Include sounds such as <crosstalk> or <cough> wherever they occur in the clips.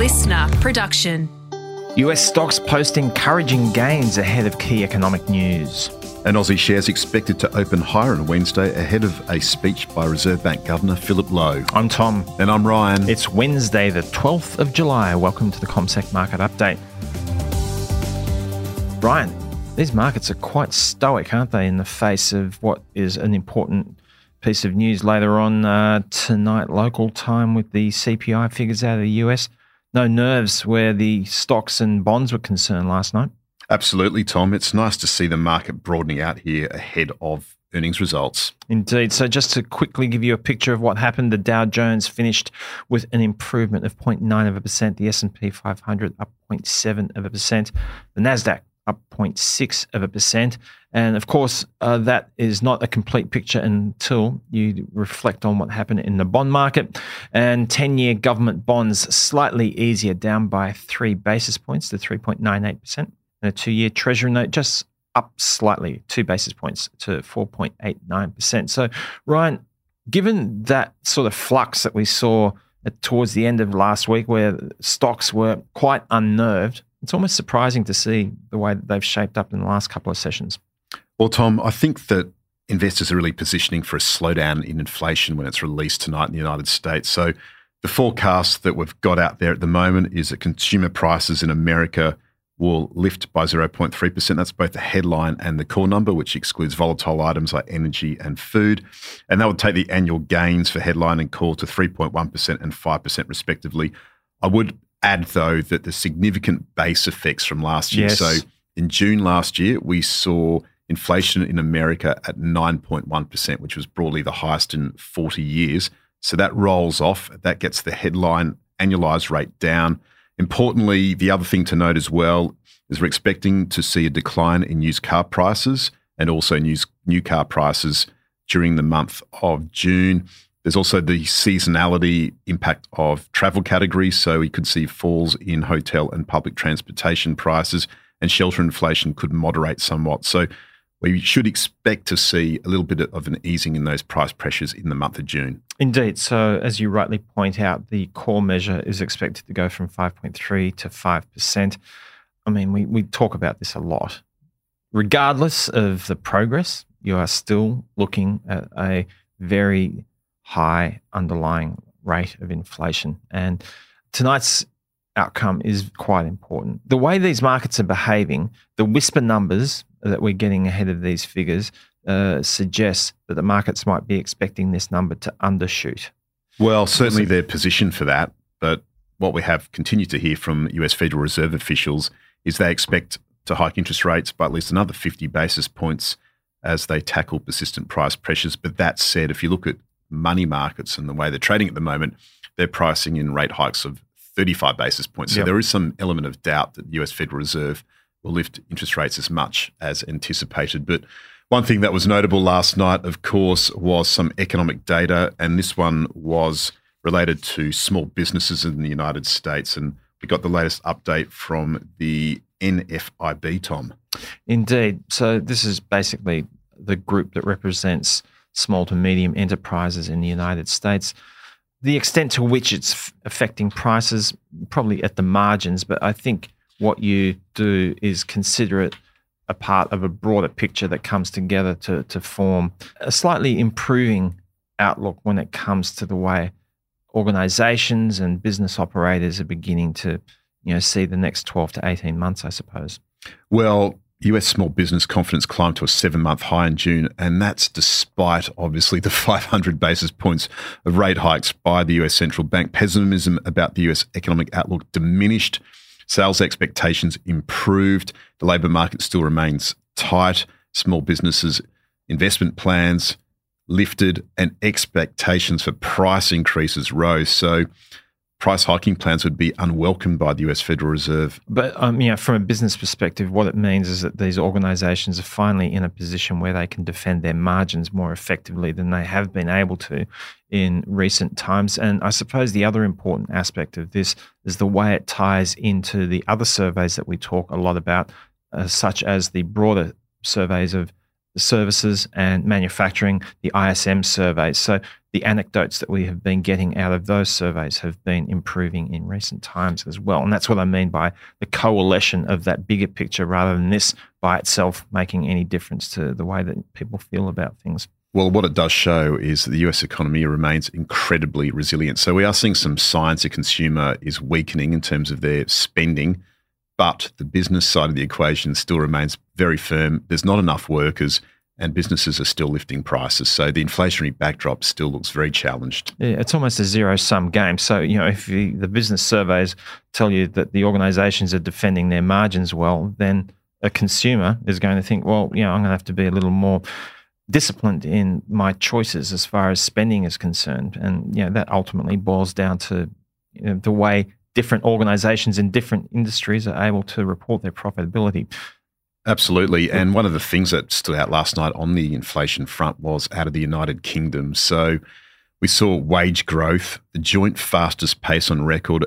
listener production. US stocks post encouraging gains ahead of key economic news. And Aussie shares expected to open higher on Wednesday ahead of a speech by Reserve Bank Governor Philip Lowe. I'm Tom. And I'm Ryan. It's Wednesday, the 12th of July. Welcome to the CommSec Market Update. Ryan, these markets are quite stoic, aren't they, in the face of what is an important piece of news later on uh, tonight, local time, with the CPI figures out of the US. No nerves where the stocks and bonds were concerned last night. Absolutely, Tom. It's nice to see the market broadening out here ahead of earnings results. Indeed. So, just to quickly give you a picture of what happened, the Dow Jones finished with an improvement of 0.9 of a percent. The S&P 500 up 0.7 of a percent. The Nasdaq up 0.6 of a percent. And of course, uh, that is not a complete picture until you reflect on what happened in the bond market. And 10 year government bonds slightly easier, down by three basis points to 3.98%. And a two year treasury note just up slightly, two basis points to 4.89%. So, Ryan, given that sort of flux that we saw towards the end of last week, where stocks were quite unnerved, it's almost surprising to see the way that they've shaped up in the last couple of sessions. Well, Tom, I think that investors are really positioning for a slowdown in inflation when it's released tonight in the United States. So the forecast that we've got out there at the moment is that consumer prices in America will lift by 0.3%. That's both the headline and the core number, which excludes volatile items like energy and food. And that would take the annual gains for headline and core to 3.1% and 5% respectively. I would add, though, that the significant base effects from last year. Yes. So in June last year, we saw inflation in America at 9.1%, which was broadly the highest in 40 years. So that rolls off. That gets the headline annualized rate down. Importantly, the other thing to note as well is we're expecting to see a decline in used car prices and also new, new car prices during the month of June. There's also the seasonality impact of travel categories. So we could see falls in hotel and public transportation prices, and shelter inflation could moderate somewhat. So we should expect to see a little bit of an easing in those price pressures in the month of June. Indeed. So, as you rightly point out, the core measure is expected to go from 5.3 to 5%. I mean, we, we talk about this a lot. Regardless of the progress, you are still looking at a very high underlying rate of inflation. And tonight's outcome is quite important. The way these markets are behaving, the whisper numbers that we're getting ahead of these figures uh, suggests that the markets might be expecting this number to undershoot. Well, certainly they're positioned for that. But what we have continued to hear from US Federal Reserve officials is they expect to hike interest rates by at least another 50 basis points as they tackle persistent price pressures. But that said, if you look at money markets and the way they're trading at the moment, they're pricing in rate hikes of 35 basis points. So Yep. there is some element of doubt that the US Federal Reserve will lift interest rates as much as anticipated. But one thing that was notable last night, of course, was some economic data, and this one was related to small businesses in the United States. And we got the latest update from the NFIB, Tom. Indeed. So this is basically the group that represents small to medium enterprises in the United States. The extent to which it's affecting prices, probably at the margins, but I think what you do is consider it a part of a broader picture that comes together to, to form a slightly improving outlook when it comes to the way organizations and business operators are beginning to you know see the next 12 to 18 months i suppose Well, US small business confidence climbed to a seven month high in June, and that's despite obviously the <laughs> 500 basis points of rate hikes by the US central bank. Pessimism about the US economic outlook diminished, sales expectations improved, the labour market still remains tight, small businesses' investment plans lifted, and expectations for price increases rose. So, price hiking plans would be unwelcomed by the US Federal Reserve. But um, you know, from a business perspective, what it means is that these organisations are finally in a position where they can defend their margins more effectively than they have been able to in recent times. And I suppose the other important aspect of this is the way it ties into the other surveys that we talk a lot about, uh, such as the broader surveys of services and manufacturing, the ISM surveys. So the anecdotes that we have been getting out of those surveys have been improving in recent times as well. And that's what I mean by the coalition of that bigger picture rather than this by itself making any difference to the way that people feel about things. Well, what it does show is that the US economy remains incredibly resilient. So we are seeing some signs the consumer is weakening in terms of their spending, but the business side of the equation still remains very firm. There's not enough workers and businesses are still lifting prices. So the inflationary backdrop still looks very challenged. Yeah, it's almost a zero sum game. So, you know, if the, the business surveys tell you that the organizations are defending their margins well, then a consumer is going to think, well, you know, I'm going to have to be a little more disciplined in my choices as far as spending is concerned. And, you know, that ultimately boils down to you know, the way different organizations in different industries are able to report their profitability. Absolutely. And one of the things that stood out last night on the inflation front was out of the United Kingdom. So we saw wage growth, the joint fastest pace on record.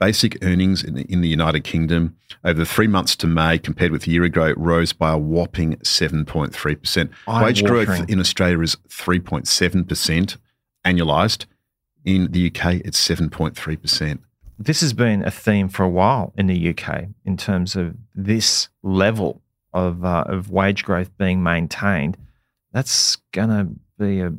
Basic earnings in the, in the United Kingdom over the three months to May compared with a year ago rose by a whopping 7.3%. Wage growth in Australia is 3.7% annualised. In the UK, it's 7.3%. This has been a theme for a while in the UK in terms of this level of uh, of wage growth being maintained, that's going to be a,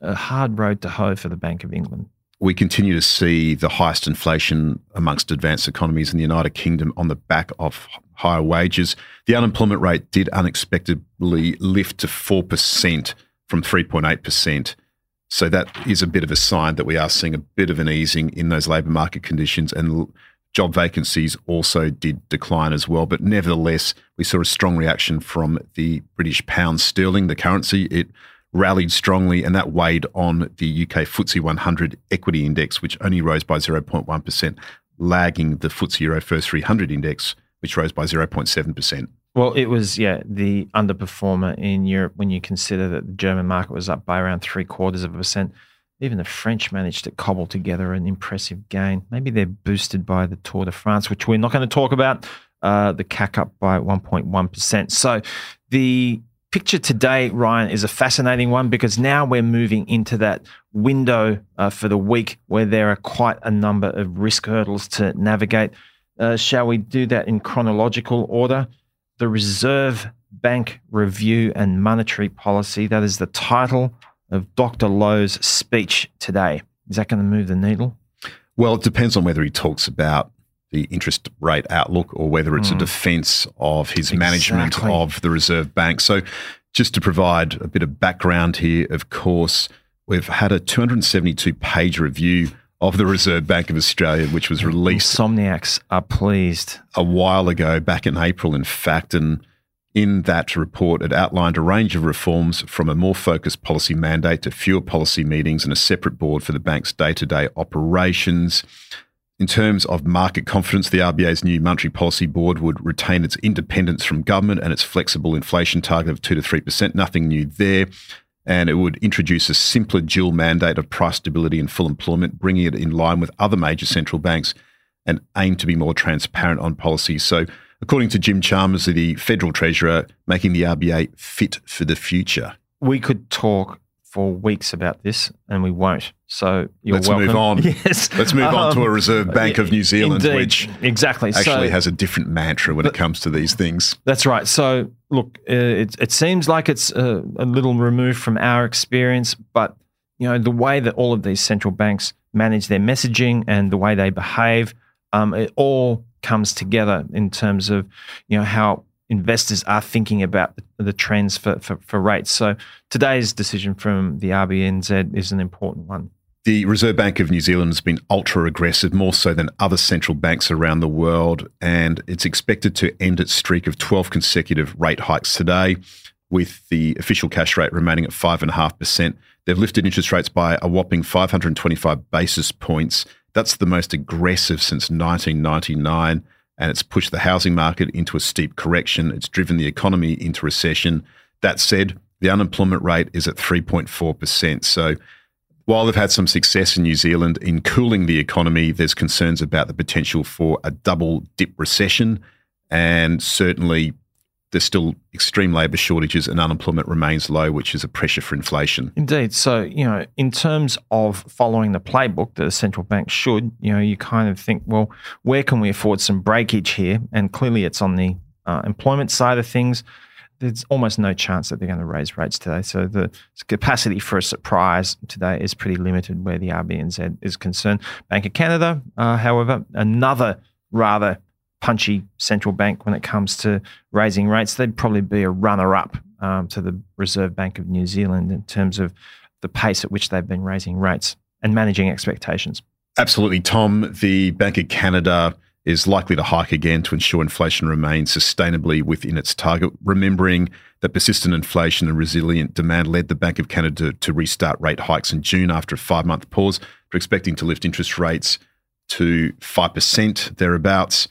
a hard road to hoe for the Bank of England. We continue to see the highest inflation amongst advanced economies in the United Kingdom on the back of higher wages. The unemployment rate did unexpectedly lift to 4% from 3.8%. So that is a bit of a sign that we are seeing a bit of an easing in those labour market conditions and Job vacancies also did decline as well, but nevertheless, we saw a strong reaction from the British pound sterling, the currency. It rallied strongly, and that weighed on the UK FTSE 100 equity index, which only rose by 0.1%, lagging the FTSE Euro First 300 index, which rose by 0.7%. Well, it was, yeah, the underperformer in Europe when you consider that the German market was up by around three quarters of a percent. Even the French managed to cobble together an impressive gain. Maybe they're boosted by the Tour de France, which we're not going to talk about. Uh, the CAC up by 1.1%. So the picture today, Ryan, is a fascinating one because now we're moving into that window uh, for the week where there are quite a number of risk hurdles to navigate. Uh, shall we do that in chronological order? The Reserve Bank Review and Monetary Policy, that is the title of Dr. Lowe's speech today. Is that going to move the needle? Well, it depends on whether he talks about the interest rate outlook or whether it's mm. a hmm. defense of his exactly. management of the Reserve Bank. So, just to provide a bit of background here, of course, we've had a 272 page review of the Reserve Bank of Australia, which was released. Insomniacs are pleased. A while ago, back in April, in fact. And in that report, it outlined a range of reforms from a more focused policy mandate to fewer policy meetings and a separate board for the bank's day to day operations. In terms of market confidence, the RBA's new monetary policy board would retain its independence from government and its flexible inflation target of 2 to 3%. Nothing new there. And it would introduce a simpler dual mandate of price stability and full employment, bringing it in line with other major central banks and aim to be more transparent on policy. So, according to Jim Chalmers, the federal treasurer, making the RBA fit for the future. We could talk for weeks about this, and we won't. So you're let's welcome. move on. <laughs> Yes, let's move um, on to a um, Reserve Bank of New Zealand, indeed. which exactly actually so, has a different mantra when it comes to these things. That's right. So look, uh, it, it seems like it's a, a little removed from our experience, but you know the way that all of these central banks manage their messaging and the way they behave, um, it all comes together in terms of you know how investors are thinking about the, trends for, for, for, rates. So today's decision from the RBNZ is an important one. The Reserve Bank of New Zealand has been ultra aggressive, more so than other central banks around the world, and it's expected to end its streak of 12 consecutive rate hikes today, with the official cash rate remaining at 5.5%. They've lifted interest rates by a whopping 525 basis points. That's the most aggressive since 1999 and it's pushed the housing market into a steep correction. It's driven the economy into recession. That said, the unemployment rate is at 3.4%. So while they've had some success in New Zealand in cooling the economy, there's concerns about the potential for a double dip recession. And certainly there's still extreme labour shortages and unemployment remains low, which is a pressure for inflation. Indeed. So, you know, in terms of following the playbook that a central bank should, you know, you kind of think, well, where can we afford some breakage here? And clearly it's on the uh, employment side of things. There's almost no chance that they're going to raise rates today. So the capacity for a surprise today is pretty limited where the RBNZ is concerned. Bank of Canada, uh, however, another rather punchy central bank when it comes to raising rates. They'd probably be a runner up um, to the Reserve Bank of New Zealand in terms of the pace at which they've been raising rates and managing expectations. Absolutely, Tom. The Bank of Canada is likely to hike again to ensure inflation remains sustainably within its target, remembering that persistent inflation and resilient demand led the Bank of Canada to restart rate hikes in June after a five month pause. They're expecting to lift interest rates to 5% thereabouts.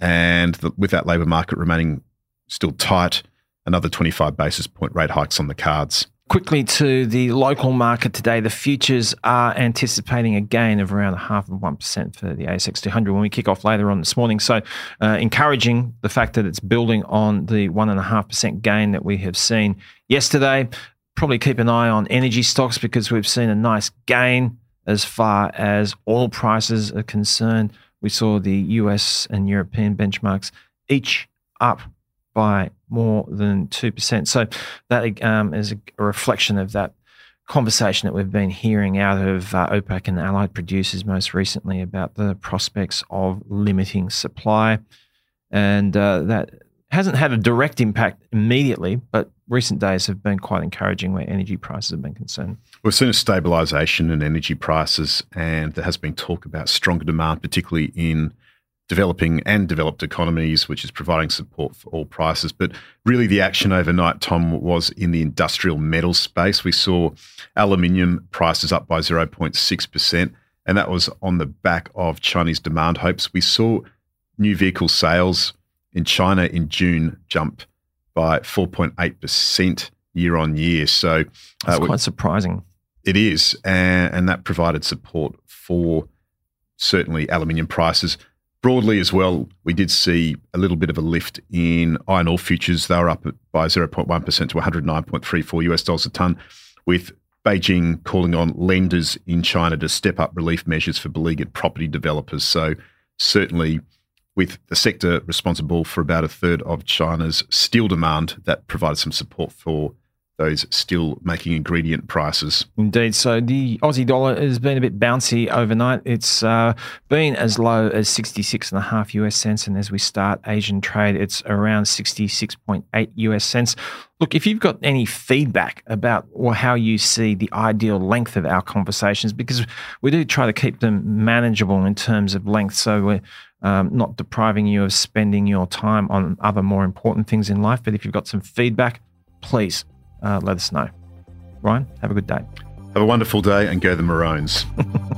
And the, with that labour market remaining still tight, another 25 basis point rate hikes on the cards. Quickly to the local market today, the futures are anticipating a gain of around a half of 1% for the ASX 200 when we kick off later on this morning. So, uh, encouraging the fact that it's building on the 1.5% gain that we have seen yesterday. Probably keep an eye on energy stocks because we've seen a nice gain as far as oil prices are concerned. We saw the US and European benchmarks each up by more than 2%. So that um, is a reflection of that conversation that we've been hearing out of uh, OPEC and allied producers most recently about the prospects of limiting supply. And uh, that hasn't had a direct impact immediately, but recent days have been quite encouraging where energy prices have been concerned. We've seen a stabilisation in energy prices, and there has been talk about stronger demand, particularly in developing and developed economies, which is providing support for all prices. But really, the action overnight, Tom, was in the industrial metal space. We saw aluminium prices up by 0.6%, and that was on the back of Chinese demand hopes. We saw new vehicle sales in China in June jump by 4.8% year on year. So uh, quite surprising. It is. And, and that provided support for certainly aluminium prices. Broadly as well, we did see a little bit of a lift in iron ore futures. They were up by 0.1% to 109.34 US dollars a tonne, with Beijing calling on lenders in China to step up relief measures for beleaguered property developers. So, certainly, with the sector responsible for about a third of China's steel demand, that provided some support for those steel making ingredient prices. Indeed. So the Aussie dollar has been a bit bouncy overnight. It's uh, been as low as 66 and a half US cents. And as we start Asian trade, it's around 66.8 US cents. Look, if you've got any feedback about or how you see the ideal length of our conversations, because we do try to keep them manageable in terms of length. So we're um, not depriving you of spending your time on other more important things in life. But if you've got some feedback, please uh, let us know. Ryan, have a good day. Have a wonderful day and go the Maroons. <laughs>